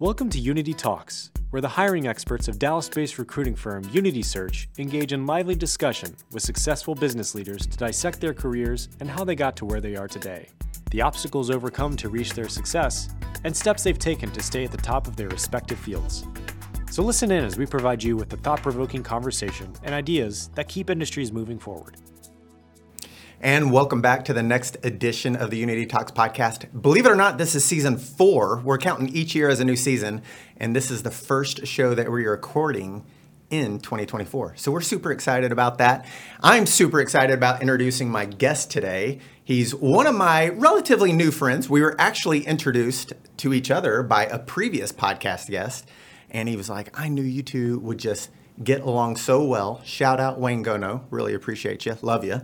Welcome to Unity Talks, where the hiring experts of Dallas based recruiting firm Unity Search engage in lively discussion with successful business leaders to dissect their careers and how they got to where they are today, the obstacles overcome to reach their success, and steps they've taken to stay at the top of their respective fields. So listen in as we provide you with a thought provoking conversation and ideas that keep industries moving forward. And welcome back to the next edition of the Unity Talks podcast. Believe it or not, this is season four. We're counting each year as a new season, and this is the first show that we're recording in 2024. So we're super excited about that. I'm super excited about introducing my guest today. He's one of my relatively new friends. We were actually introduced to each other by a previous podcast guest, and he was like, I knew you two would just get along so well. Shout out Wayne Gono. Really appreciate you. Love you.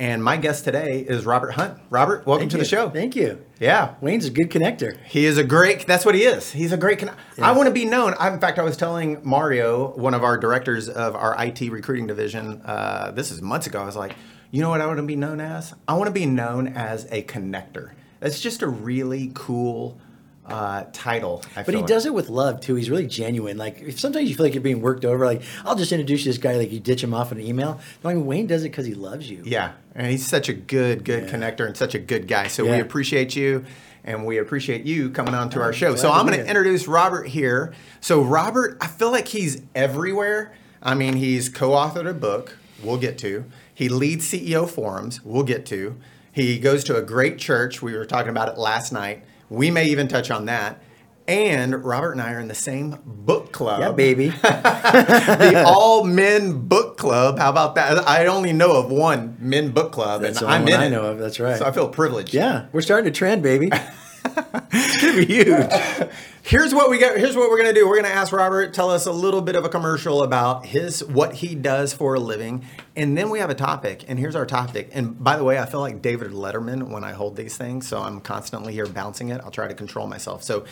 And my guest today is Robert Hunt. Robert, welcome Thank to you. the show. Thank you. Yeah. Wayne's a good connector. He is a great, that's what he is. He's a great, con- I want to be known. I, in fact, I was telling Mario, one of our directors of our IT recruiting division, uh, this is months ago, I was like, you know what I want to be known as? I want to be known as a connector. That's just a really cool uh, title. I But he like. does it with love too. He's really genuine. Like if sometimes you feel like you're being worked over. Like I'll just introduce you to this guy. Like you ditch him off in an email. No, I mean Wayne does it because he loves you. Yeah, and he's such a good, good Yeah. connector and such a good guy. So we appreciate you, and we appreciate you coming on to our show. So I'm going to introduce Robert here. So Robert, I feel like he's everywhere. I mean, he's co-authored a book. We'll get to. He leads CEO forums. We'll get to. He goes to a great church. We were talking about it last night. We may even touch on that. And Robert and I are in the same book club Yeah, baby. the all men book club. How about that? I only know of one men book club, That's and I'm in I it. know of. That's right. So I feel privileged. yeah, we're starting to trend, baby. it's gonna be huge. Here's what we got. Here's what we're gonna do. We're gonna ask Robert tell us a little bit of a commercial about his what he does for a living, and then we have a topic. And here's our topic. And by the way, I feel like David Letterman when I hold these things, so I'm constantly here bouncing it. I'll try to control myself. So.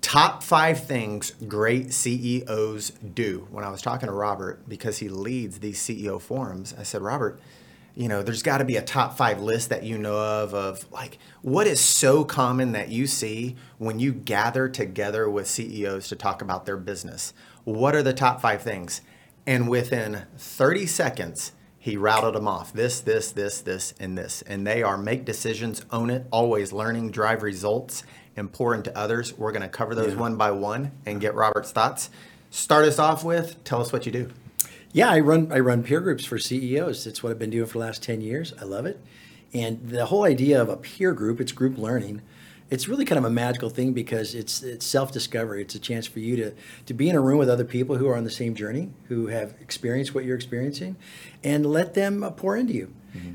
Top five things great CEOs do. When I was talking to Robert, because he leads these CEO forums, I said, Robert, you know, there's got to be a top five list that you know of, of like what is so common that you see when you gather together with CEOs to talk about their business. What are the top five things? And within 30 seconds, he routed them off this, this, this, this, and this. And they are make decisions, own it, always learning, drive results, and pour into others. We're going to cover those one by one and get Robert's thoughts. Start us off with tell us what you do. Yeah, I run I run peer groups for CEOs. It's what I've been doing for the last ten years. I love it, and the whole idea of a peer group, it's group learning. It's really kind of a magical thing because it's it's self discovery. It's a chance for you to to be in a room with other people who are on the same journey, who have experienced what you're experiencing, and let them uh, pour into you.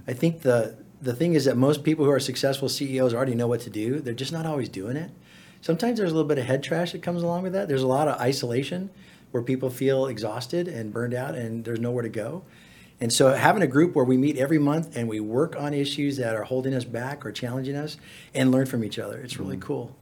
I think the the thing is that most people who are successful CEOs already know what to do. They're just not always doing it. Sometimes there's a little bit of head trash that comes along with that. There's a lot of isolation where people feel exhausted and burned out and there's nowhere to go. And so having a group where we meet every month and we work on issues that are holding us back or challenging us and learn from each other, it's really mm. cool.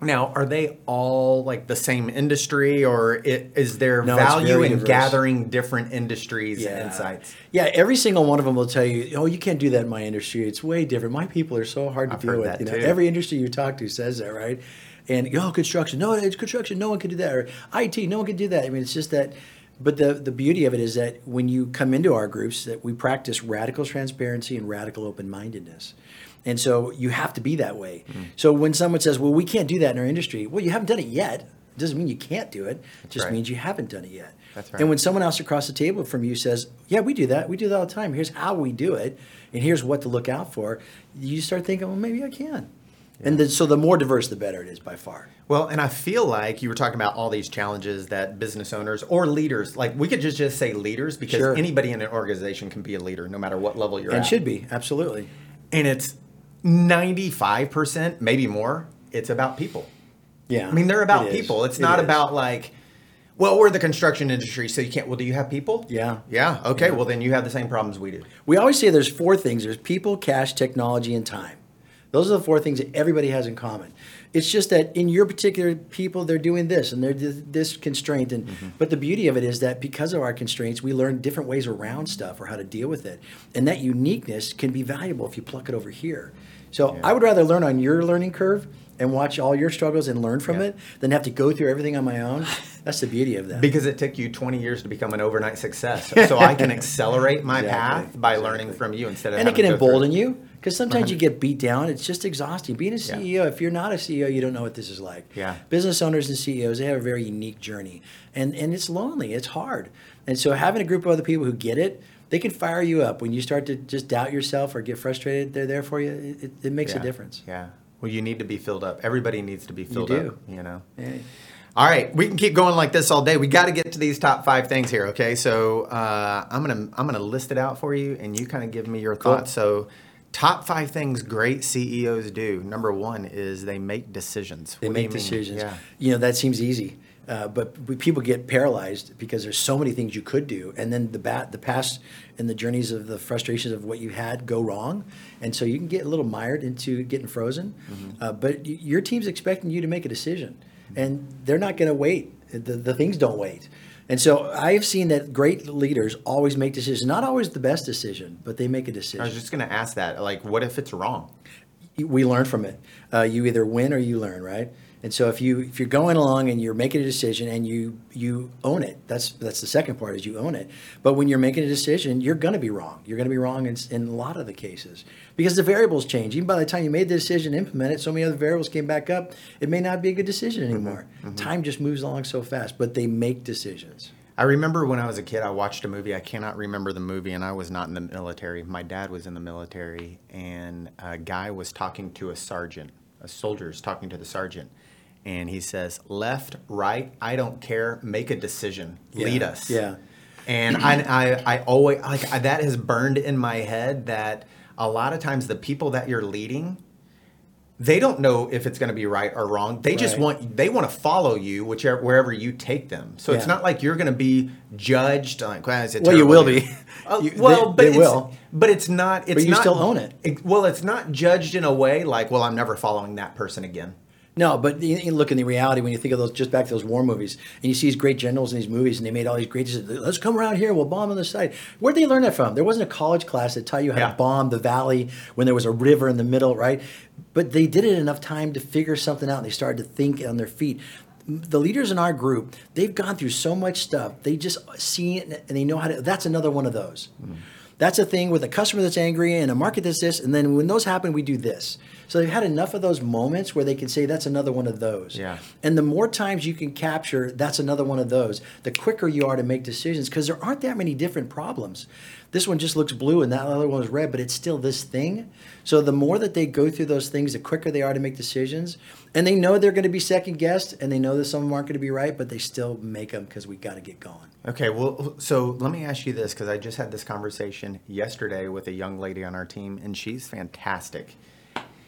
Now, are they all like the same industry, or is there No, value in diverse. gathering different industries and insights? Yeah, every single one of them will tell you, "Oh, you can't do that in my industry. It's way different. My people are so hard to I've deal with." you know, too. every industry you talk to says that, right? And oh, construction. No, it's construction. No one can do that. Or IT. No one can do that. I mean, it's just that. But the the beauty of it is that when you come into our groups, that we practice radical transparency and radical open mindedness. And so you have to be that way. Mm. So when someone says, "Well, we can't do that in our industry," well, you haven't done it yet. Doesn't mean you can't do it. It just right. means you haven't done it yet. That's right. And when someone else across the table from you says, "Yeah, we do that. We do that all the time. Here's how we do it, and here's what to look out for," you start thinking, "Well, maybe I can." And then, so the more diverse, the better it is by far. Well, and I feel like you were talking about all these challenges that business owners or leaders, like we could just just say leaders because Sure. anybody in an organization can be a leader, no matter what level you're and at. And should be absolutely. And it's ninety five percent, maybe more. It's about people. Yeah, I mean, they're about it people. It's It not is. about like, well, we're the construction industry, so you can't. Well, do you have people? Yeah. Yeah. Okay. Well, then you have the same problems we do. We always say there's four things: there's people, cash, technology, and time. Those are the four things that everybody has in common. It's just that in your particular people, they're doing this and they're this constraint. And mm-hmm. but the beauty of it is that because of our constraints, we learn different ways around stuff or how to deal with it. And that uniqueness can be valuable if you pluck it over here. So I would rather learn on your learning curve and watch all your struggles and learn from Yeah. it than have to go through everything on my own. That's the beauty of that. Because it took you 20 years to become an overnight success. So I can accelerate my Exactly, path by learning from you instead of and it can to go through embolden you because sometimes you get beat down. It's just exhausting. Being a Yeah. CEO, if you're not a CEO, you don't know what this is like. Yeah. Business owners and CEOs, they have a very unique journey, and and it's lonely. It's hard, and so having a group of other people who get it. They can fire you up when you start to just doubt yourself or get frustrated. They're there for you. It, it, makes yeah. a difference. Yeah. Well, you need to be filled up. Everybody needs to be filled do. up, you know. Yeah. All right, we can keep going like this all day. We got to get to these top five things here, okay? So uh, I'm gonna I'm gonna list it out for you, and you kind of give me your Cool. thoughts. So, top five things great CEOs do. Number one is they make decisions. They What make you decisions. Yeah. You know, that seems easy. Uh, but we, people get paralyzed because there's so many things you could do, and then the bat, the past, and the journeys of the frustrations of what you had go wrong, and so you can get a little mired into getting frozen. Mm-hmm. Uh, but your team's expecting you to make a decision, and they're not going to wait. The, the things don't wait, and so I've seen that great leaders always make decisions. Not always the best decision, but they make a decision. I was just gonna ask that. Like, what if it's wrong? we learn from it. Uh, you either win or you learn, right? And so if you if you're going along and you're making a decision and you you own it, that's that's the second part is you own it. But when you're making a decision, you're going to be wrong. You're going to be wrong in, in a lot of the cases because the variables change. Even by the time you made the decision, implement it, so many other variables came back up. It may not be a good decision mm-hmm. anymore. Mm-hmm. Time just moves along so fast, but they make decisions. I remember when I was a kid, I watched a movie. I cannot remember the movie, and I was not in the military. My dad was in the military, and a guy was talking to a sergeant. A soldier is talking to the sergeant, and he says, "Left, right, I don't care. Make a decision. Lead us." yeah. And I, I, I always like I- that has burned in my head that a lot of times the people that you're leading they don't know if it's going to be right or wrong. They just Right. want they want to follow you whichever wherever you take them. So it's not like you're going to be judged like well, Well, you will leader?" be. Uh, You- well, they- but they it's, will. But it's not. It's you not, still own it. Well, it's not judged in a way like well, I'm never following that person again. No, but you, you look in the reality when you think of those just back to those war movies, and you see these great generals in these movies, and they made all these great. decisions. Let's come around here. We'll bomb on the side. Where'd they learn that from? There wasn't a college class that taught you how Yeah. to bomb the valley when there was a river in the middle, right? But they did it enough time to figure something out, and they started to think on their feet. The leaders in our group, they've gone through so much stuff. They just see it and they know how to. That's another one of those. Mm-hmm. That's a thing with a customer that's angry and a market that's this, and then when those happen, we do this. So they've had enough of those moments where they can say that's another one of those. Yeah. And the more times you can capture that's another one of those, the quicker you are to make decisions because there aren't that many different problems. This one just looks blue and that other one is red, but it's still this thing. So the more that they go through those things, the quicker they are to make decisions. And they know they're going to be second guessed and they know that some of them aren't going to be right, but they still make them because we got to get going. Okay, well, so let me ask you this because I just had this conversation yesterday with a young lady on our team, and she's fantastic.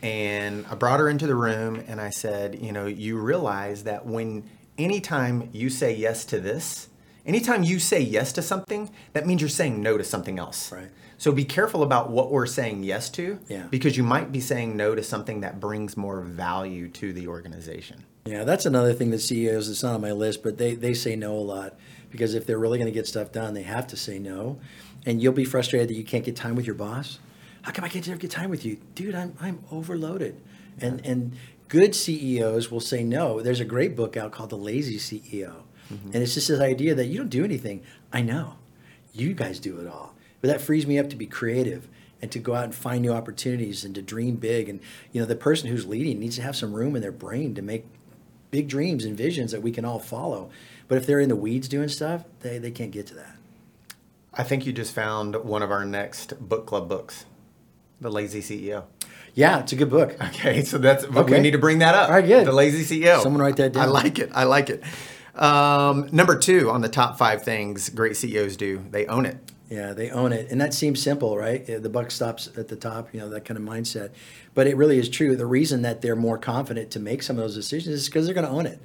And I brought her into the room and I said, you know, you realize that when anytime you say yes to this, anytime you say yes to something, that means you're saying no to something else. Right. So be careful about what we're saying yes to Yeah. because you might be saying no to something that brings more value to the organization. Yeah, that's another thing that CEOs, it's not on my list, but they, they say no a lot because if they're really going to get stuff done, they have to say no. And you'll be frustrated that you can't get time with your boss. How come I can't ever get time with you? Dude, I'm, I'm overloaded. And, and good CEOs will say no. There's a great book out called The Lazy CEO. Mm-hmm. And it's just this idea that you don't do anything. I know. You guys do it all. But that frees me up to be creative and to go out and find new opportunities and to dream big. And you know, the person who's leading needs to have some room in their brain to make big dreams and visions that we can all follow. But if they're in the weeds doing stuff, they, they can't get to that. I think you just found one of our next book club books, The Lazy CEO. Yeah, it's a good book. Okay, so that's but we need to bring that up. All right, good. The lazy CEO. Someone write that down. I like it. I like it. Um, number two on the top five things great CEOs do: they own it. Yeah, they own it. And that seems simple, right? The buck stops at the top, you know, that kind of mindset. But it really is true. The reason that they're more confident to make some of those decisions is because they're going to own it.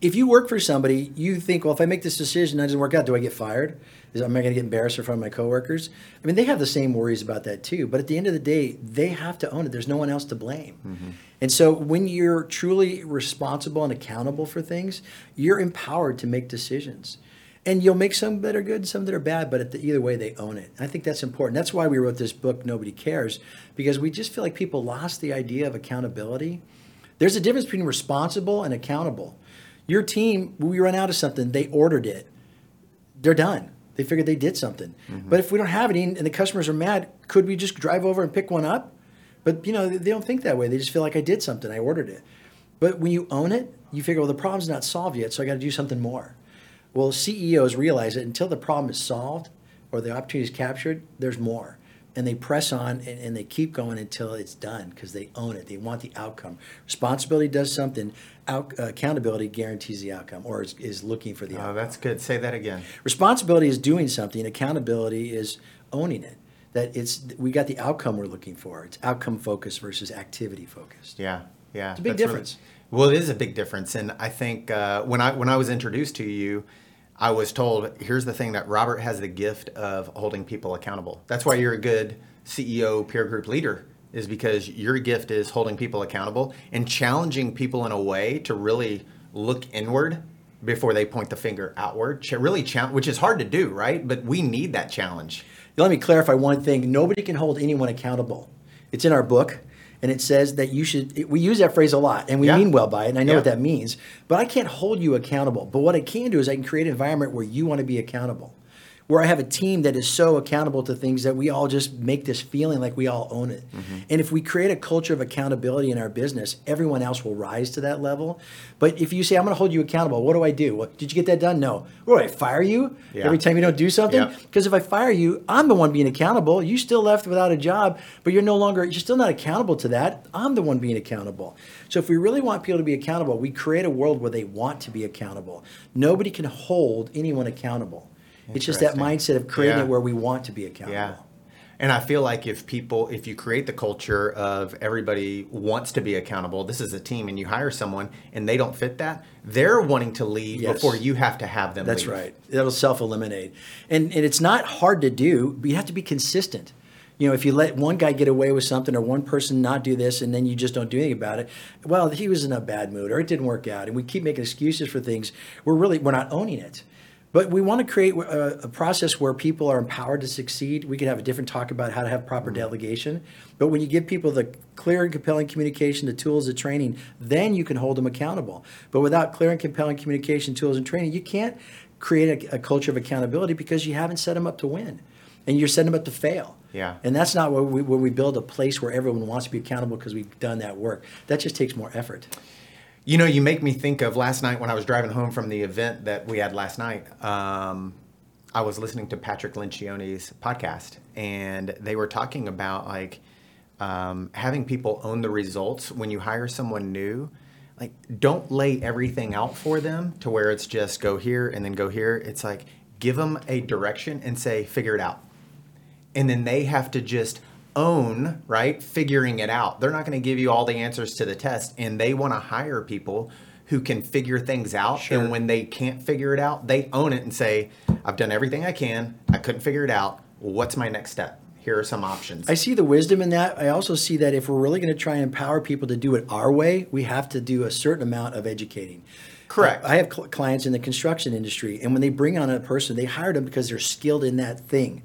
If you work for somebody, you think, well, if I make this decision and it doesn't work out, do I get fired? Is, am I going to get embarrassed in front of my coworkers? I mean, they have the same worries about that too. But at the end of the day, they have to own it. There's no one else to blame. Mm-hmm. And so when you're truly responsible and accountable for things, you're empowered to make decisions. And you'll make some that are good, some that are bad, but at the, either way, they own it. And I think that's important. That's why we wrote this book, Nobody Cares, because we just feel like people lost the idea of accountability. There's a difference between responsible and accountable. Your team, we run out of something, they ordered it. They're done. They figured they did something. Mm-hmm. But if we don't have any and the customers are mad, could we just drive over and pick one up? But you know, they don't think that way. They just feel like I did something. I ordered it. But when you own it, you figure, well, the problem's not solved yet, so I got to do something more. Well, CEOs realize that until the problem is solved or the opportunity is captured, there's more and they press on and, and they keep going until it's done because they own it. They want the outcome. Responsibility does something. Out, uh, accountability guarantees the outcome or is, is looking for the oh, outcome. that's good. Say that again. Responsibility is doing something. Accountability is owning it. That it's we got the outcome we're looking for. It's outcome focused versus activity focused. Yeah, yeah. It's a big difference. Really, well, it is a big difference, and I think uh, when I when I was introduced to you, I was told, here's the thing that Robert has the gift of holding people accountable. That's why you're a good CEO peer group leader is because your gift is holding people accountable and challenging people in a way to really look inward before they point the finger outward. Really which is hard to do, right? But we need that challenge. Let me clarify one thing. Nobody can hold anyone accountable. It's in our book and it says that you should we use that phrase a lot and we yeah. mean well by it and i know yeah. what that means but i can't hold you accountable but what i can do is i can create an environment where you want to be accountable where I have a team that is so accountable to things that we all just make this feeling like we all own it. Mm-hmm. And if we create a culture of accountability in our business, everyone else will rise to that level. But if you say, I'm going to hold you accountable, what do I do? What, did you get that done? No. What do I fire you yeah. every time you don't do something? Because if I fire you, I'm the one being accountable. You still left without a job, but you're no longer, you're still not accountable to that. I'm the one being accountable. So if we really want people to be accountable, we create a world where they want to be accountable. Nobody can hold anyone accountable. It's just that mindset of creating yeah. it where we want to be accountable. Yeah. And I feel like if people, if you create the culture of everybody wants to be accountable, this is a team, and you hire someone and they don't fit that, they're wanting to leave yes. before you have to have them. That's leave. right. It'll self eliminate, and and it's not hard to do, but you have to be consistent. You know, if you let one guy get away with something or one person not do this, and then you just don't do anything about it, well, he was in a bad mood or it didn't work out, and we keep making excuses for things. We're really we're not owning it. But we want to create a, a, process where people are empowered to succeed. We can have a different talk about how to have proper mm-hmm. delegation. But when you give people the clear and compelling communication, the tools, the training, then you can hold them accountable. But without clear and compelling communication, tools, and training, you can't create a, a culture of accountability because you haven't set them up to win. And you're setting them up to fail. Yeah. And that's not where we, where we build a place where everyone wants to be accountable because we've done that work. That just takes more effort. You know, you make me think of last night when I was driving home from the event that we had last night. Um, I was listening to Patrick Lencioni's podcast, and they were talking about like um, having people own the results when you hire someone new. Like, don't lay everything out for them to where it's just go here and then go here. It's like give them a direction and say, figure it out. And then they have to just own, right, figuring it out. They're not going to give you all the answers to the test, and they want to hire people who can figure things out. Sure. And when they can't figure it out, they own it and say, I've done everything I can. I couldn't figure it out. What's my next step? Here are some options. I see the wisdom in that. I also see that if we're really going to try and empower people to do it our way, we have to do a certain amount of educating. Correct. I have cl- clients in the construction industry, and when they bring on a person, they hire them because they're skilled in that thing.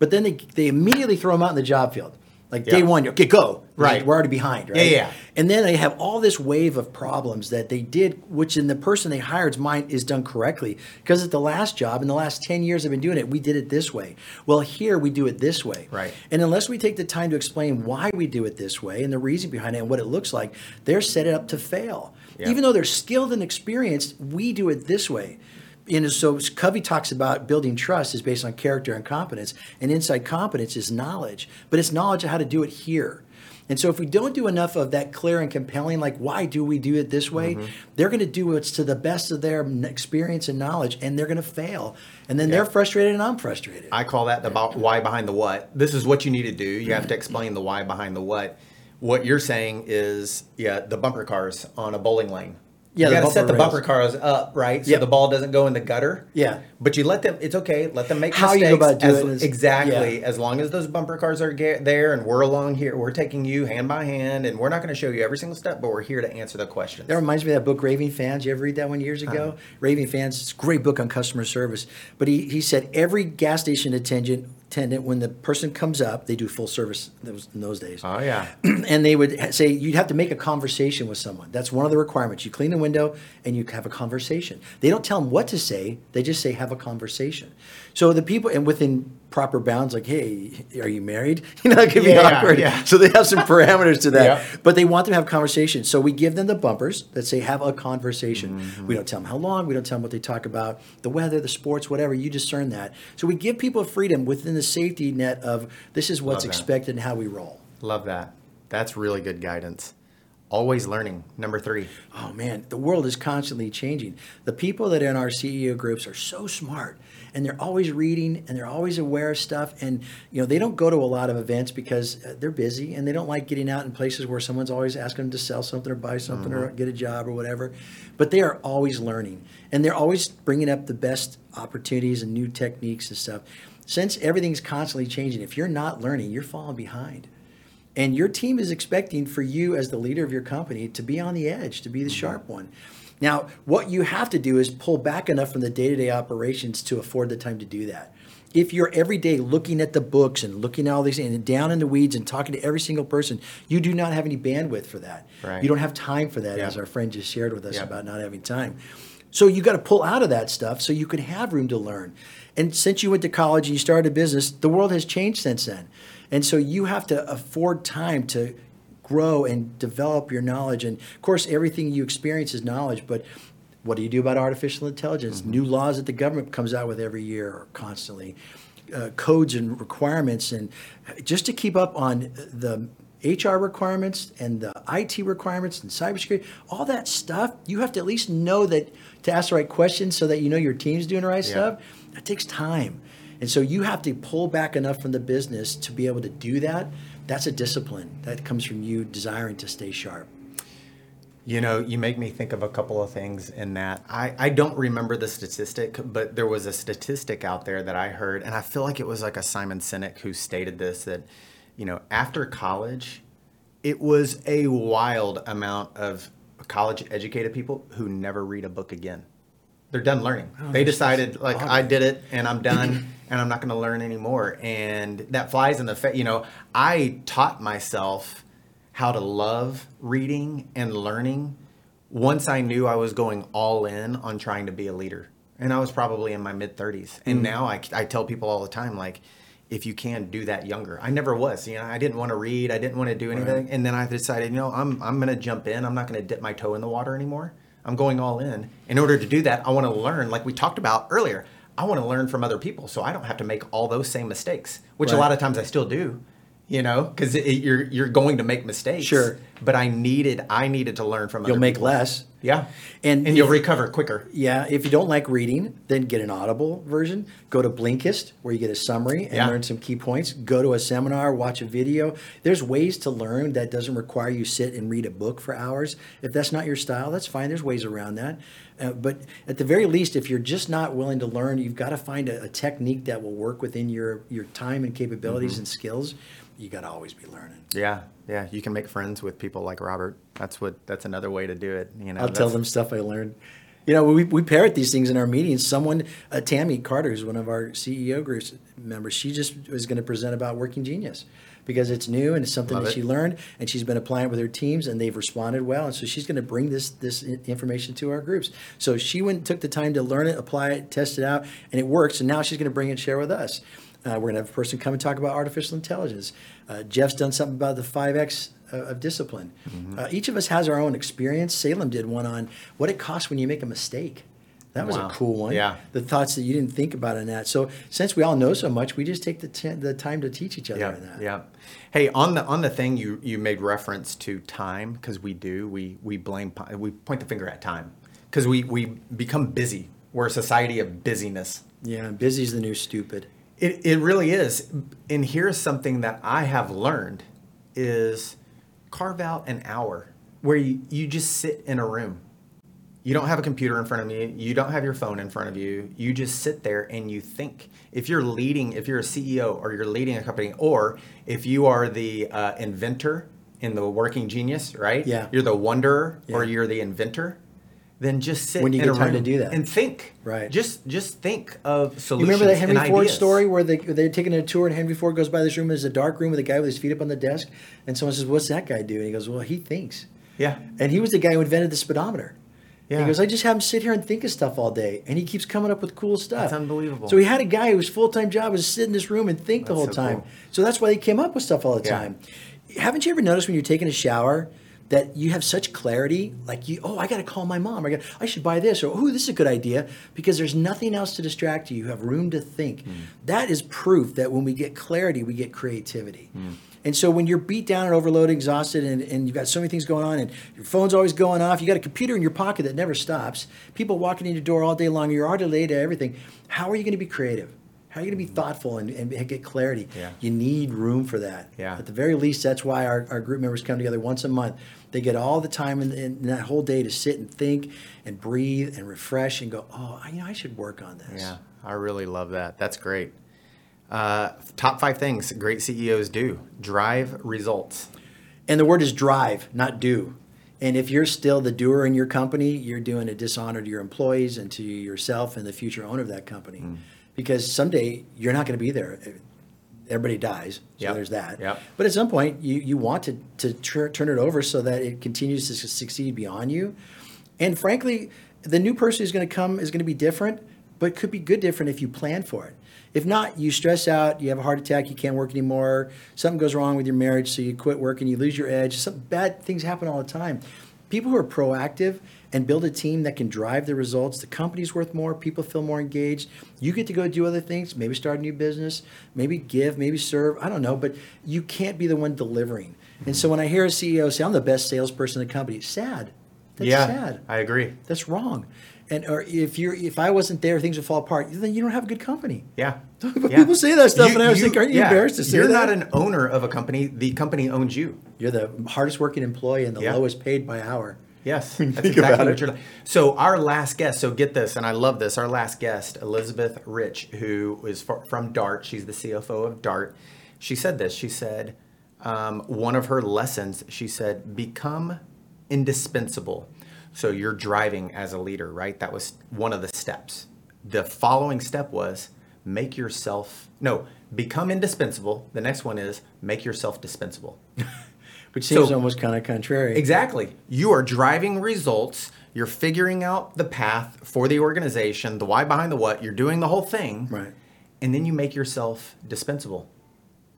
But then they, they immediately throw them out in the job field. Like yeah. day one, okay, go. Right. We're already behind, right? Yeah, yeah. And then they have all this wave of problems that they did, which in the person they hired's mind is done correctly. Because at the last job, in the last 10 years I've been doing it, we did it this way. Well, here we do it this way. Right. And unless we take the time to explain why we do it this way and the reason behind it and what it looks like, they're set up to fail. Yeah. Even though they're skilled and experienced, we do it this way and so Covey talks about building trust is based on character and competence, and inside competence is knowledge, but it's knowledge of how to do it here. And so if we don't do enough of that clear and compelling, like why do we do it this way, mm-hmm. they're going to do what's to the best of their experience and knowledge, and they're going to fail. And then they're frustrated, and I'm frustrated. I call that the why behind the what. This is what you need to do. You have to explain the why behind the what. What you're saying is, yeah, the bumper cars on a bowling lane yeah, you got to set the bumper cars up right so yep. the ball doesn't go in the gutter. Yeah, but you let them. It's okay. Let them make how mistakes. you go about doing as, exactly yeah. as long as those bumper cars are there and we're along here. We're taking you hand by hand, and we're not going to show you every single step, but we're here to answer the questions. That reminds me of that book Raving Fans. You ever read that one years ago? Uh-huh. Raving Fans. It's a great book on customer service. But he he said every gas station attendant attendant, when the person comes up, they do full service those, in those days. Oh yeah. and they would say you'd have to make a conversation with someone. That's one of the requirements. You clean the window and you have a conversation. They don't tell them what to say. They just say have a conversation. So the people and within proper bounds, like hey, are you married? You know, it could be awkward. yeah. So they have some parameters to that. Yeah. But they want them to have conversations. So we give them the bumpers that say have a conversation. Mm-hmm. We don't tell them how long. We don't tell them what they talk about, the weather, the sports, whatever. You discern that. So we give people freedom within the safety net of this is what's expected and how we roll. Love that. That's really good guidance. Always learning. Number three. Oh man, the world is constantly changing. The people that are in our CEO groups are so smart and they're always reading and they're always aware of stuff and you know they don't go to a lot of events because uh, they're busy and they don't like getting out in places where someone's always asking them to sell something or buy something or get a job or whatever. But they are always learning and they're always bringing up the best opportunities and new techniques and stuff. Since everything's constantly changing, if you're not learning, you're falling behind. And your team is expecting for you as the leader of your company to be on the edge, to be the sharp one. Now, what you have to do is pull back enough from the day to day operations to afford the time to do that. If you're every day looking at the books and looking at all these and down in the weeds and talking to every single person, you do not have any bandwidth for that. Right. You don't have time for that, Yeah. as our friend just shared with us Yeah. about not having time. So you got to pull out of that stuff so you can have room to learn. And since you went to college and you started a business, the world has changed since then. And so you have to afford time to grow and develop your knowledge. And of course, everything you experience is knowledge, but what do you do about artificial intelligence? New laws that the government comes out with every year or constantly, uh, codes and requirements, and just to keep up on the HR requirements and the IT requirements and cybersecurity, all that stuff, you have to at least know that to ask the right questions so that you know your team's doing the right Yeah. stuff. That takes time. And so you have to pull back enough from the business to be able to do that. That's a discipline that comes from you desiring to stay sharp. You know, you make me think of a couple of things in that. I, I don't remember the statistic, but there was a statistic out there that I heard, and I feel like it was like a Simon Sinek who stated this that, you know, after college, it was a wild amount of college educated people who never read a book again. They're done learning. Oh, they decided, like, I did it and I'm done and I'm not going to learn anymore. And that flies in the face. You know, I taught myself how to love reading and learning once I knew I was going all in on trying to be a leader. And I was probably in my mid 30s. And mm-hmm. now I, I tell people all the time, like, if you can do that younger. I never was. You know, I didn't want to read. I didn't want to do anything. And then I decided, you know, I'm I'm going to jump in. I'm not going to dip my toe in the water anymore. I'm going all in. In order to do that, I want to learn, like we talked about earlier. I want to learn from other people, so I don't have to make all those same mistakes, which a lot of times I still do. You know, because you're you're going to make mistakes. Sure. But I needed I needed to learn from. You'll make people. less. Yeah. And and you'll if- recover quicker. Yeah, if you don't like reading, then get an Audible version. Go to Blinkist, where you get a summary and Yeah. learn some key points. Go to a seminar, watch a video. There's ways to learn that doesn't require you sit and read a book for hours. If that's not your style, that's fine. There's ways around that. Uh, but at the very least, if you're just not willing to learn, you've got to find a, a technique that will work within your your time and capabilities Mm-hmm. and skills. You got to always be learning. Yeah, yeah. You can make friends with people like Robert. That's what. That's another way to do it. You know. I'll tell them stuff I learned. You know, we, we parrot these things in our meetings. Someone, uh, Tammy Carter, who's one of our CEO groups members, she just was going to present about Working Genius because it's new and it's something Love that it. she learned and she's been applying it with her teams and they've responded well. And so she's going to bring this this information to our groups. So she went took the time to learn it, apply it, test it out, and it works. And now she's going to bring it share with us. Uh, we're going to have a person come and talk about artificial intelligence. Uh, Jeff's done something about the 5X of of discipline. Mm-hmm. Uh, each of us has our own experience. Salem did one on what it costs when you make a mistake. That was Wow. a cool one. Yeah. The thoughts that you didn't think about in that. So since we all know so much, we just take the, t- the time to teach each other Yeah, in that. yeah. Hey, on the on the thing you you made reference to time because we do we we blame we point the finger at time because we we become busy. We're a society of busyness. Yeah, busy's the new stupid. It, it really is. And here's something that I have learned is carve out an hour where you, you just sit in a room. You don't have a computer in front of you. You don't have your phone in front of you. You just sit there and you think. If you're leading, if you're a CEO or you're leading a company, or if you are the uh, inventor in the working genius, right? Yeah. You're the wanderer or you're the inventor. Then just sit When you get a time to do that. and think. Right. Just just think of solutions. You remember that Henry Ford ideas. story where they they're taking a tour and Henry Ford goes by this room. There's a dark room with a guy with his feet up on the desk, and someone says, "What's that guy do?" And he goes, "Well, he thinks." Yeah. And he was the guy who invented the speedometer. Yeah. He goes, I just have him sit here and think of stuff all day, and he keeps coming up with cool stuff. That's unbelievable. So he had a guy whose full time job was to sit in this room and think the whole so time. cool. So that's why he came up with stuff all the Yeah. time. Haven't you ever noticed when you're taking a shower that you have such clarity? Like you, oh, I got to call my mom. I got, I should buy this, or oh, this is a good idea because there's nothing else to distract you. You have room to think. Hmm. That is proof that when we get clarity, we get creativity. Hmm. And so when you're beat down and overloaded, exhausted, and, and you've got so many things going on, and your phone's always going off, you got a computer in your pocket that never stops, people walking in your door all day long, you're already late to everything. How are you going to be creative? How are you going to be thoughtful and, and get clarity? Yeah. You need room for that. Yeah. At the very least, that's why our, our group members come together once a month. They get all the time in, in that whole day to sit and think and breathe and refresh and go, oh, I, you know, I should work on this. Yeah, I really love that. That's great. Uh, top five things great CEOs do drive results. And the word is drive, not do. And if you're still the doer in your company, you're doing a dishonor to your employees and to yourself and the future owner of that company. Mm. Because someday you're not going to be there. Everybody dies, so Yep. there's that. Yep. But at some point, you, you want to, to tr- turn it over so that it continues to succeed beyond you. And frankly, the new person who's going to come is going to be different, but could be good different if you plan for it. If not, you stress out, you have a heart attack, you can't work anymore, something goes wrong with your marriage, so you quit working, you lose your edge. Some bad things happen all the time. People who are proactive and build a team that can drive the results, the company's worth more, people feel more engaged. You get to go do other things, maybe start a new business, maybe give, maybe serve, I don't know, but you can't be the one delivering. And so when I hear a CEO say, I'm the best salesperson in the company, it's sad. That's yeah, sad. I agree. That's wrong. And or if you're if I wasn't there, things would fall apart. Then you don't have a good company. Yeah. But Yeah. people say that stuff, and I always think, aren't you embarrassed to say You're that? not an owner of a company. The company owns you. You're the hardest working employee and the Yeah. lowest paid by hour. Yes, Think that's about exactly it. what you're. like. So our last guest. So get this, and I love this. Our last guest, Elizabeth Rich, who is from Dart. She's the CFO of Dart. She said this. She said um, one of her lessons. She said, "Become indispensable." So you're driving as a leader, right? That was one of the steps. The following step was make yourself no become indispensable. The next one is make yourself dispensable. Which seems So- almost kind of contrary. Exactly. You are driving results. You're figuring out the path for the organization, the why behind the what. You're doing the whole thing. Right. And then you make yourself dispensable,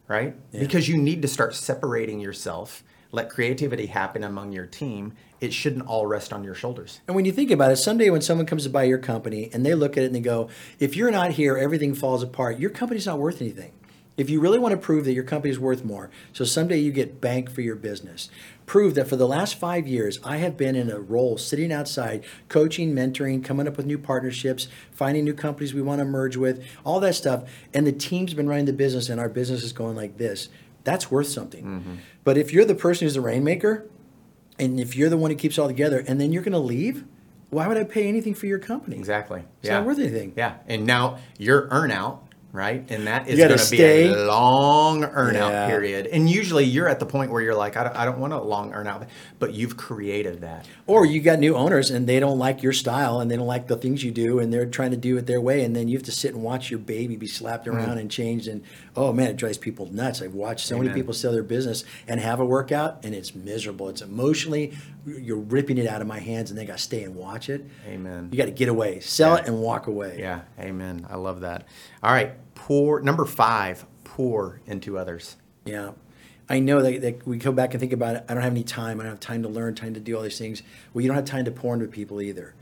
right? Because you need to start separating yourself, let creativity happen among your team. It shouldn't all rest on your shoulders. And when you think about it, someday when someone comes to buy your company and they look at it and they go, if you're not here, everything falls apart. Your company's not worth anything. If you really want to prove that your company's worth more, so someday you get bank for your business, prove that for the last five years, I have been in a role sitting outside, coaching, mentoring, coming up with new partnerships, finding new companies we want to merge with, all that stuff. And the team's been running the business and our business is going like this. That's worth something. But if you're the person who's the rainmaker, and if you're the one who keeps all together, and then you're going to leave, why would I pay anything for your company? Exactly. It's not worth anything. Yeah. And now your earnout, right? And that is going to be a long earnout Yeah. period. And usually you're at the point where you're like, I don't, I don't want a long earnout, but you've created that. Or you got new owners and they don't like your style and they don't like the things you do and they're trying to do it their way and then you have to sit and watch your baby be slapped Mm. around and changed and oh man it drives people nuts. I've watched so many people sell their business and have a workout and it's miserable. It's emotionally you're ripping it out of my hands and they got to stay and watch it. Amen. You got to get away, sell Yeah. it and walk away. Yeah. Amen. I love that. All right. Pour, number five, pour into others. Yeah. I know that, that we go back and think about it. I don't have any time. I don't have time to learn, time to do all these things. Well, you don't have time to pour into people either.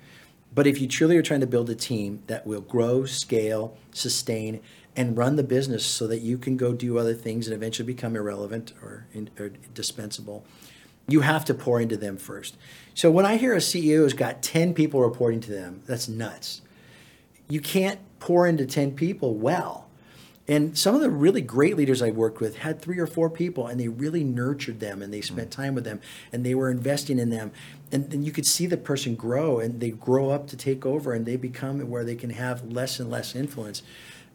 But if you truly are trying to build a team that will grow, scale, sustain, and run the business so that you can go do other things and eventually become irrelevant or, or dispensable, you have to pour into them first. So when I hear a CEO has got 10 people reporting to them, that's nuts you can't pour into 10 people well. And some of the really great leaders I worked with had three or four people and they really nurtured them and they spent mm. time with them and they were investing in them. And then you could see the person grow and they grow up to take over and they become where they can have less and less influence.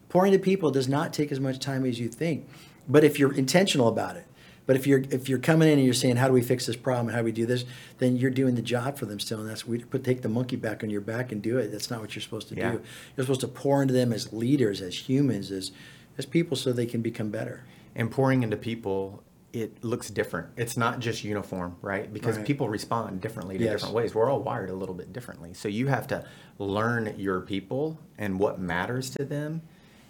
Pouring into people does not take as much time as you think. But if you're intentional about it, But if you're if you're coming in and you're saying, "How do we fix this problem? and How do we do this?" Then you're doing the job for them still, and that's we put take the monkey back on your back and do it. That's not what you're supposed to Yeah. do. You're supposed to pour into them as leaders, as humans, as as people, so they can become better. and pouring into people it looks different it's not just uniform right because Right. people respond differently to Yes. different ways we're all wired a little bit differently so you have to learn your people and what matters to them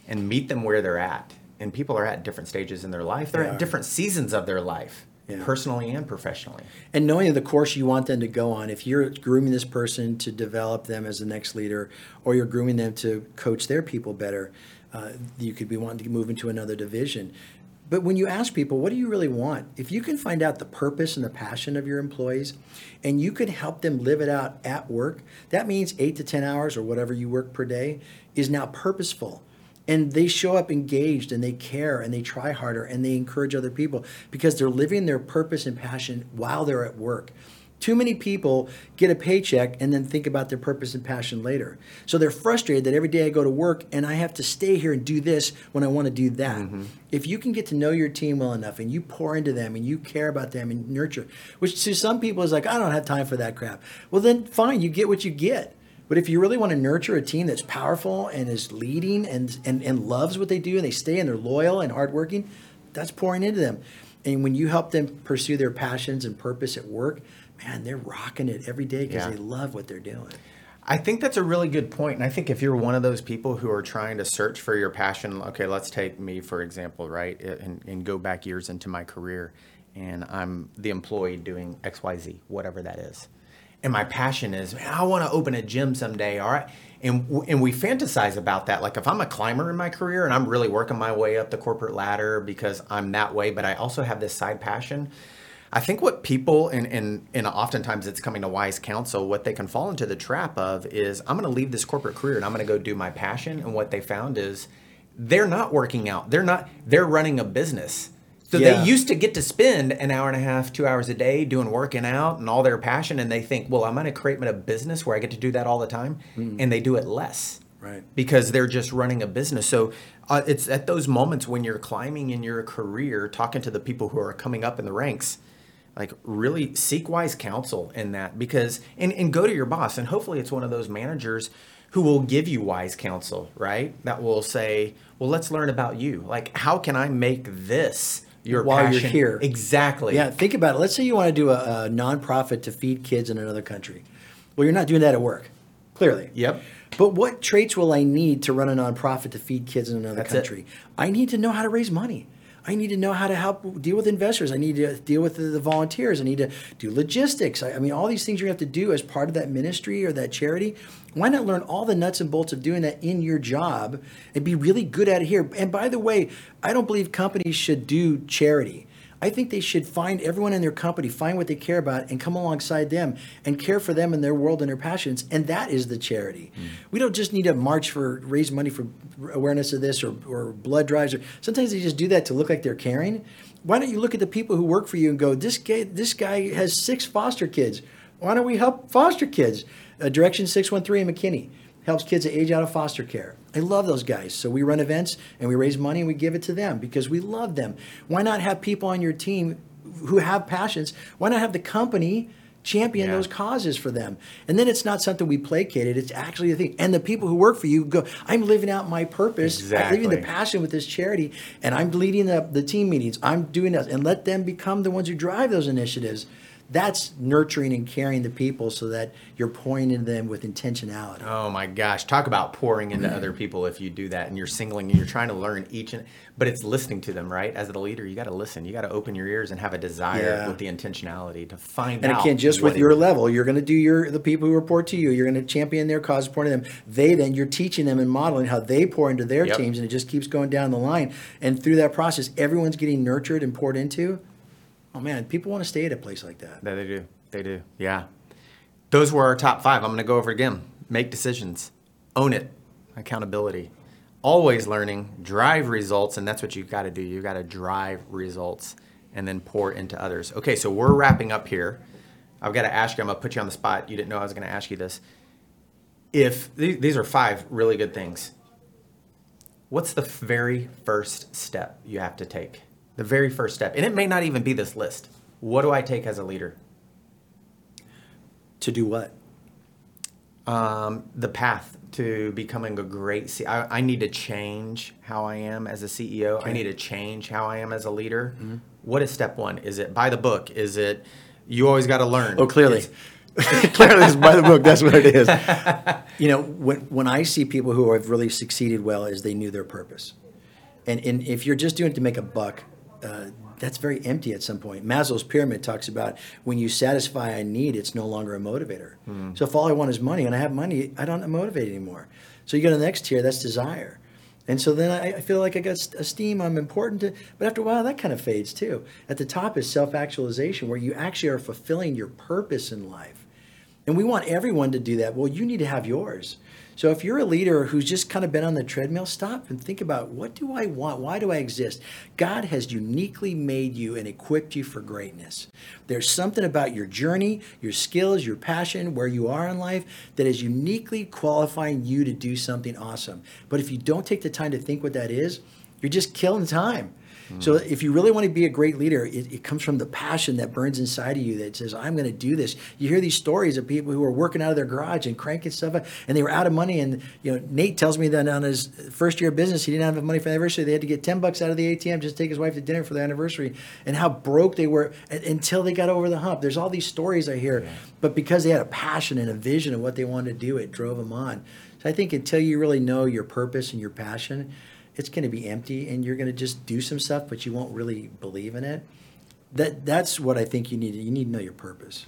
and meet them where they're at and people are at different stages in their life they're They at are. different seasons of their life Yeah. personally and professionally and knowing the course you want them to go on if you're grooming this person to develop them as the next leader or you're grooming them to coach their people better uh, you could be wanting to move into another division. But when you ask people what do you really want? If you can find out the purpose and the passion of your employees and you can help them live it out at work that means eight to ten hours or whatever you work per day is now purposeful. And they show up engaged and they care and they try harder and they encourage other people because they're living their purpose and passion while they're at work. Too many people get a paycheck and then think about their purpose and passion later. So they're frustrated that every day I go to work and I have to stay here and do this when I want to do that. Mm-hmm. If you can get to know your team well enough and you pour into them and you care about them and nurture, which to some people is like, I don't have time for that crap. Well, then fine, you get what you get. But if you really want to nurture a team that's powerful and is leading and, and, and loves what they do and they stay and they're loyal and hardworking, that's pouring into them. And when you help them pursue their passions and purpose at work, man, they're rocking it every day because Yeah. they love what they're doing. I think that's a really good point. And I think if you're one of those people who are trying to search for your passion, okay, let's take me for example, right? And, and go back years into my career and I'm the employee doing XYZ, whatever that is. And my passion is, man, I want to open a gym someday, all right? And, and we fantasize about that. Like if I'm a climber in my career and I'm really working my way up the corporate ladder because I'm that way, but I also have this side passion, I think what people and, and and oftentimes it's coming to wise counsel, what they can fall into the trap of is I'm gonna leave this corporate career and I'm gonna go do my passion. And what they found is they're not working out. They're not they're running a business. So Yeah. they used to get to spend an hour and a half, two hours a day doing working out and all their passion, and they think, well, I'm gonna create a business where I get to do that all the time, and they do it less Right. because they're just running a business. So uh, it's at those moments when you're climbing in your career, talking to the people who are coming up in the ranks, like really seek wise counsel in that because and, and go to your boss and hopefully it's one of those managers who will give you wise counsel, right? That will say, well, let's learn about you. Like, how can I make this your While you're here. Exactly. Yeah, think about it. Let's say you want to do a, a nonprofit to feed kids in another country. Well, you're not doing that at work, clearly. Yep. But what traits will I need to run a nonprofit to feed kids in another That's it. country? I need to know how to raise money. I need to know how to help deal with investors. I need to deal with the, volunteers. I need to do logistics. I mean, all these things you have to do as part of that ministry or that charity. Why not learn all the nuts and bolts of doing that in your job and be really good at it here? And by the way, I don't believe companies should do charity. I think they should find everyone in their company, find what they care about, and come alongside them and care for them and their world and their passions. And that is the charity. We don't just need to march for raise money for awareness of this or, or blood drives. Or sometimes they just do that to look like they're caring. Why don't you look at the people who work for you and go, this guy, this guy has six foster kids. Why don't we help foster kids? Uh, Direction 613 in McKinney helps kids that age out of foster care. I love those guys. So we run events and we raise money and we give it to them because we love them. Why not have people on your team who have passions? Why not have the company champion Yeah. those causes for them? And then it's not something we placated, it's actually a thing. And the people who work for you go, I'm living out my purpose, I'm living the passion with this charity, and I'm leading the, the team meetings. I'm doing this, and let them become the ones who drive those initiatives. That's nurturing and caring the people so that you're pouring into them with intentionality. Oh my gosh, talk about pouring into other people if you do that and you're singling and you're trying to learn each and but it's listening to them, right? As the leader, you got to listen. You got to open your ears and have a desire Yeah. with the intentionality to find And out. again, just with your is. level, you're going to do your the people who report to you. You're going to champion their cause, supporting them. They then you're teaching them and modeling how they pour into their Yep. teams, and it just keeps going down the line. And through that process, everyone's getting nurtured and poured into. Oh man, people want to stay at a place like that. That they do. They do. Yeah. Those were our top five. I'm going to go over again. Make decisions. Own it. Accountability. Always learning. Drive results. And that's what you've got to do. You've got to drive results and then pour into others. Okay, so we're wrapping up here. I've got to ask you, I'm going to put you on the spot. You didn't know I was going to ask you this. If th- these are five really good things, what's the very first step you have to take The very first step. And it may not even be this list. What do I take as a leader? To do what? Um, the path to becoming a great CEO. I, I, need to change how I am as a CEO. Okay. I need to change how I am as a leader. Mm-hmm. What is step one? Is it buy the book? Is it you always got to learn? Oh, clearly. clearly, it's by the book. That's what it is. you know, when, when I see people who have really succeeded well, is they knew their purpose. And, and if you're just doing it to make a buck, uh, that's very empty at some point. Maslow's pyramid talks about when you satisfy a need, it's no longer a motivator. Mm. So if all I want is money and I have money, I don't motivate anymore. So you go to the next tier, that's desire. And so then I, I feel like I got esteem, I'm important to, but after a while that kind of fades too. At the top is self actualization, where you actually are fulfilling your purpose in life. And we want everyone to do that. Well, you need to have yours. So if you're a leader who's just kind of been on the treadmill, stop and think about what do I want? Why do I exist? God has uniquely made you and equipped you for greatness. There's something about your journey, your skills, your passion, where you are in life that is uniquely qualifying you to do something awesome. But if you don't take the time to think what that is, you're just killing time. So if you really want to be a great leader, it, it, comes from the passion that burns inside of you that says, I'm going to do this. You hear these stories of people who are working out of their garage and cranking stuff up, and they were out of money. And you know, Nate tells me that on his first year of business, he didn't have enough money for the anniversary. They had to get 10 bucks out of the ATM just to take his wife to dinner for the anniversary, and how broke they were until they got over the hump. There's all these stories I hear, yeah. but because they had a passion and a vision of what they wanted to do, it drove them on. So I think until you really know your purpose and your passion, it's going to be empty and you're going to just do some stuff but you won't really believe in it. That that's what i think you need you need to know your purpose.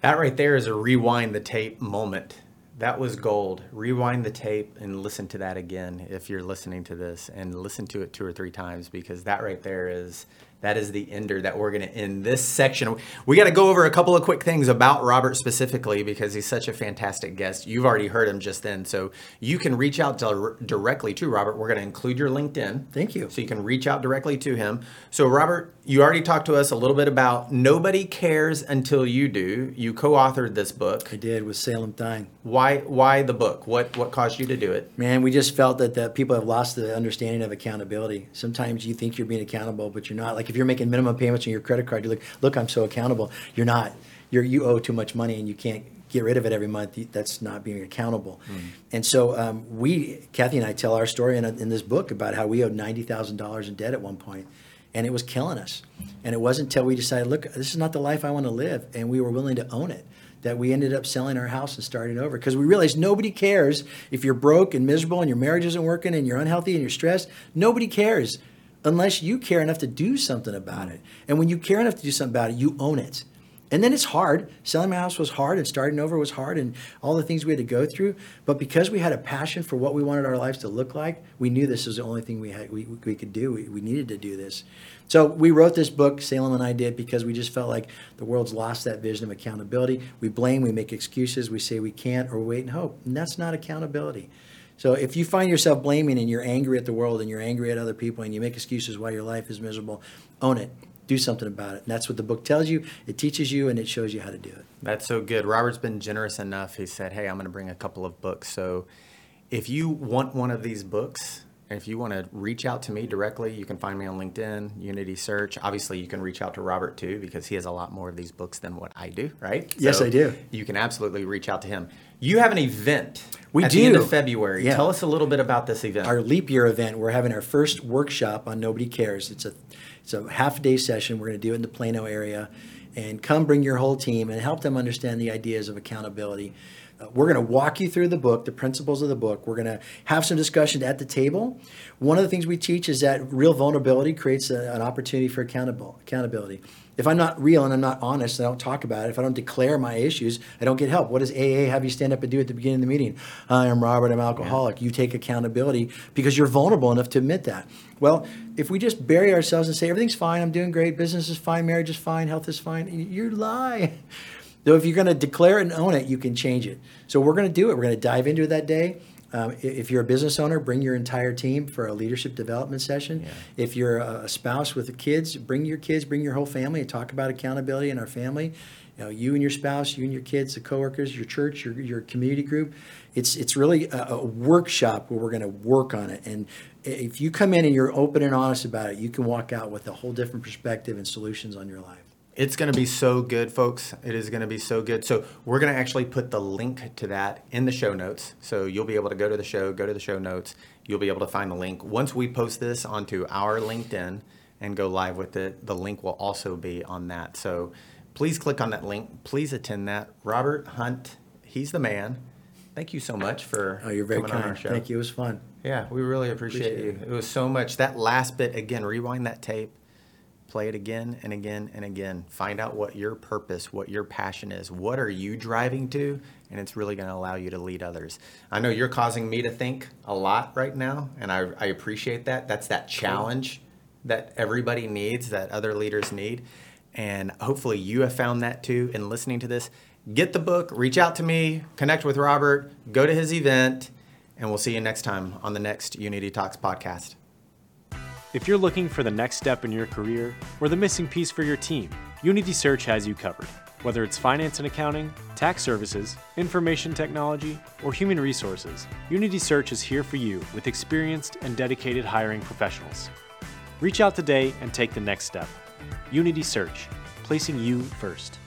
That right there is a rewind the tape moment. That was gold. Rewind the tape and listen to that again if you're listening to this and listen to it two or three times because that right there is that is the ender that we're going to end this section. We got to go over a couple of quick things about Robert specifically because he's such a fantastic guest. You've already heard him just then, so you can reach out to, directly to Robert. We're going to include your LinkedIn. Thank you. So you can reach out directly to him. So Robert, you already talked to us a little bit about Nobody Cares Until You Do. You co-authored this book. I did with Salem Thine. Why why the book? What what caused you to do it? Man, we just felt that, that people have lost the understanding of accountability. Sometimes you think you're being accountable, but you're not. Like if you're making minimum payments on your credit card, you're like, look, I'm so accountable. You're not. You're you owe too much money and you can't get rid of it every month. That's not being accountable. Mm. And so um, we, Kathy and I, tell our story in, a, in this book about how we owed ninety thousand dollars in debt at one point, and it was killing us. And it wasn't until we decided, look, this is not the life I want to live, and we were willing to own it that we ended up selling our house and starting over because we realized nobody cares if you're broke and miserable and your marriage isn't working and you're unhealthy and you're stressed. Nobody cares unless you care enough to do something about it. And when you care enough to do something about it, you own it. And then it's hard. Selling my house was hard and starting over was hard and all the things we had to go through. But because we had a passion for what we wanted our lives to look like, we knew this was the only thing we had we, we could do. We, we needed to do this. So we wrote this book, Salem and I did, because we just felt like the world's lost that vision of accountability. We blame, we make excuses, we say we can't, or wait and hope. And that's not accountability. So if you find yourself blaming and you're angry at the world and you're angry at other people and you make excuses why your life is miserable, own it. Do something about it. And that's what the book tells you. It teaches you and it shows you how to do it. That's so good. Robert's been generous enough. He said, Hey, I'm going to bring a couple of books. So if you want one of these books, if you want to reach out to me directly, you can find me on LinkedIn, Unity Search. Obviously, you can reach out to Robert too because he has a lot more of these books than what I do, right? Yes, so I do. You can absolutely reach out to him. You have an event. We at do. The end of February. Yeah. Tell us a little bit about this event. Our leap year event. We're having our first workshop on Nobody Cares. It's a it's a half day session. We're going to do it in the Plano area, and come bring your whole team and help them understand the ideas of accountability we're going to walk you through the book, the principles of the book. We're going to have some discussion at the table. One of the things we teach is that real vulnerability creates a, an opportunity for accountable accountability. If I'm not real and I'm not honest, and I don't talk about it. If I don't declare my issues, I don't get help. What does AA have you stand up and do at the beginning of the meeting? Hi, I'm Robert. I'm alcoholic. You take accountability because you're vulnerable enough to admit that. Well, if we just bury ourselves and say everything's fine, I'm doing great, business is fine, marriage is fine, health is fine, you lie. Though if you're going to declare it and own it, you can change it. So we're going to do it. We're going to dive into it that day. Um, if you're a business owner, bring your entire team for a leadership development session. Yeah. If you're a spouse with kids, bring your kids, bring your whole family and talk about accountability in our family. you know, you and your spouse, you and your kids, the coworkers, your church, your, your community group. It's it's really a, a workshop where we're going to work on it. And if you come in and you're open and honest about it, you can walk out with a whole different perspective and solutions on your life. It's going to be so good, folks. It is going to be so good. So, we're going to actually put the link to that in the show notes. So, you'll be able to go to the show, go to the show notes. You'll be able to find the link. Once we post this onto our LinkedIn and go live with it, the link will also be on that. So, please click on that link. Please attend that. Robert Hunt, he's the man. Thank you so much for Oh, you're very coming on our kind. show. Thank you. It was fun. Yeah, we really appreciate, Appreciate you. It was so much. That last bit, again, rewind that tape, play it again and again and again. Find out what your purpose, what your passion is. What are you driving to? And it's really going to allow you to lead others. I know you're causing me to think a lot right now, and I, I appreciate that. That's that challenge that everybody needs, that other leaders need. And hopefully you have found that too in listening to this. Get the book, reach out to me, connect with Robert, go to his event, and we'll see you next time on the next Unity Talks podcast. If you're looking for the next step in your career or the missing piece for your team, Unity Search has you covered. Whether it's finance and accounting, tax services, information technology, or human resources, Unity Search is here for you with experienced and dedicated hiring professionals. Reach out today and take the next step. Unity Search, placing you first.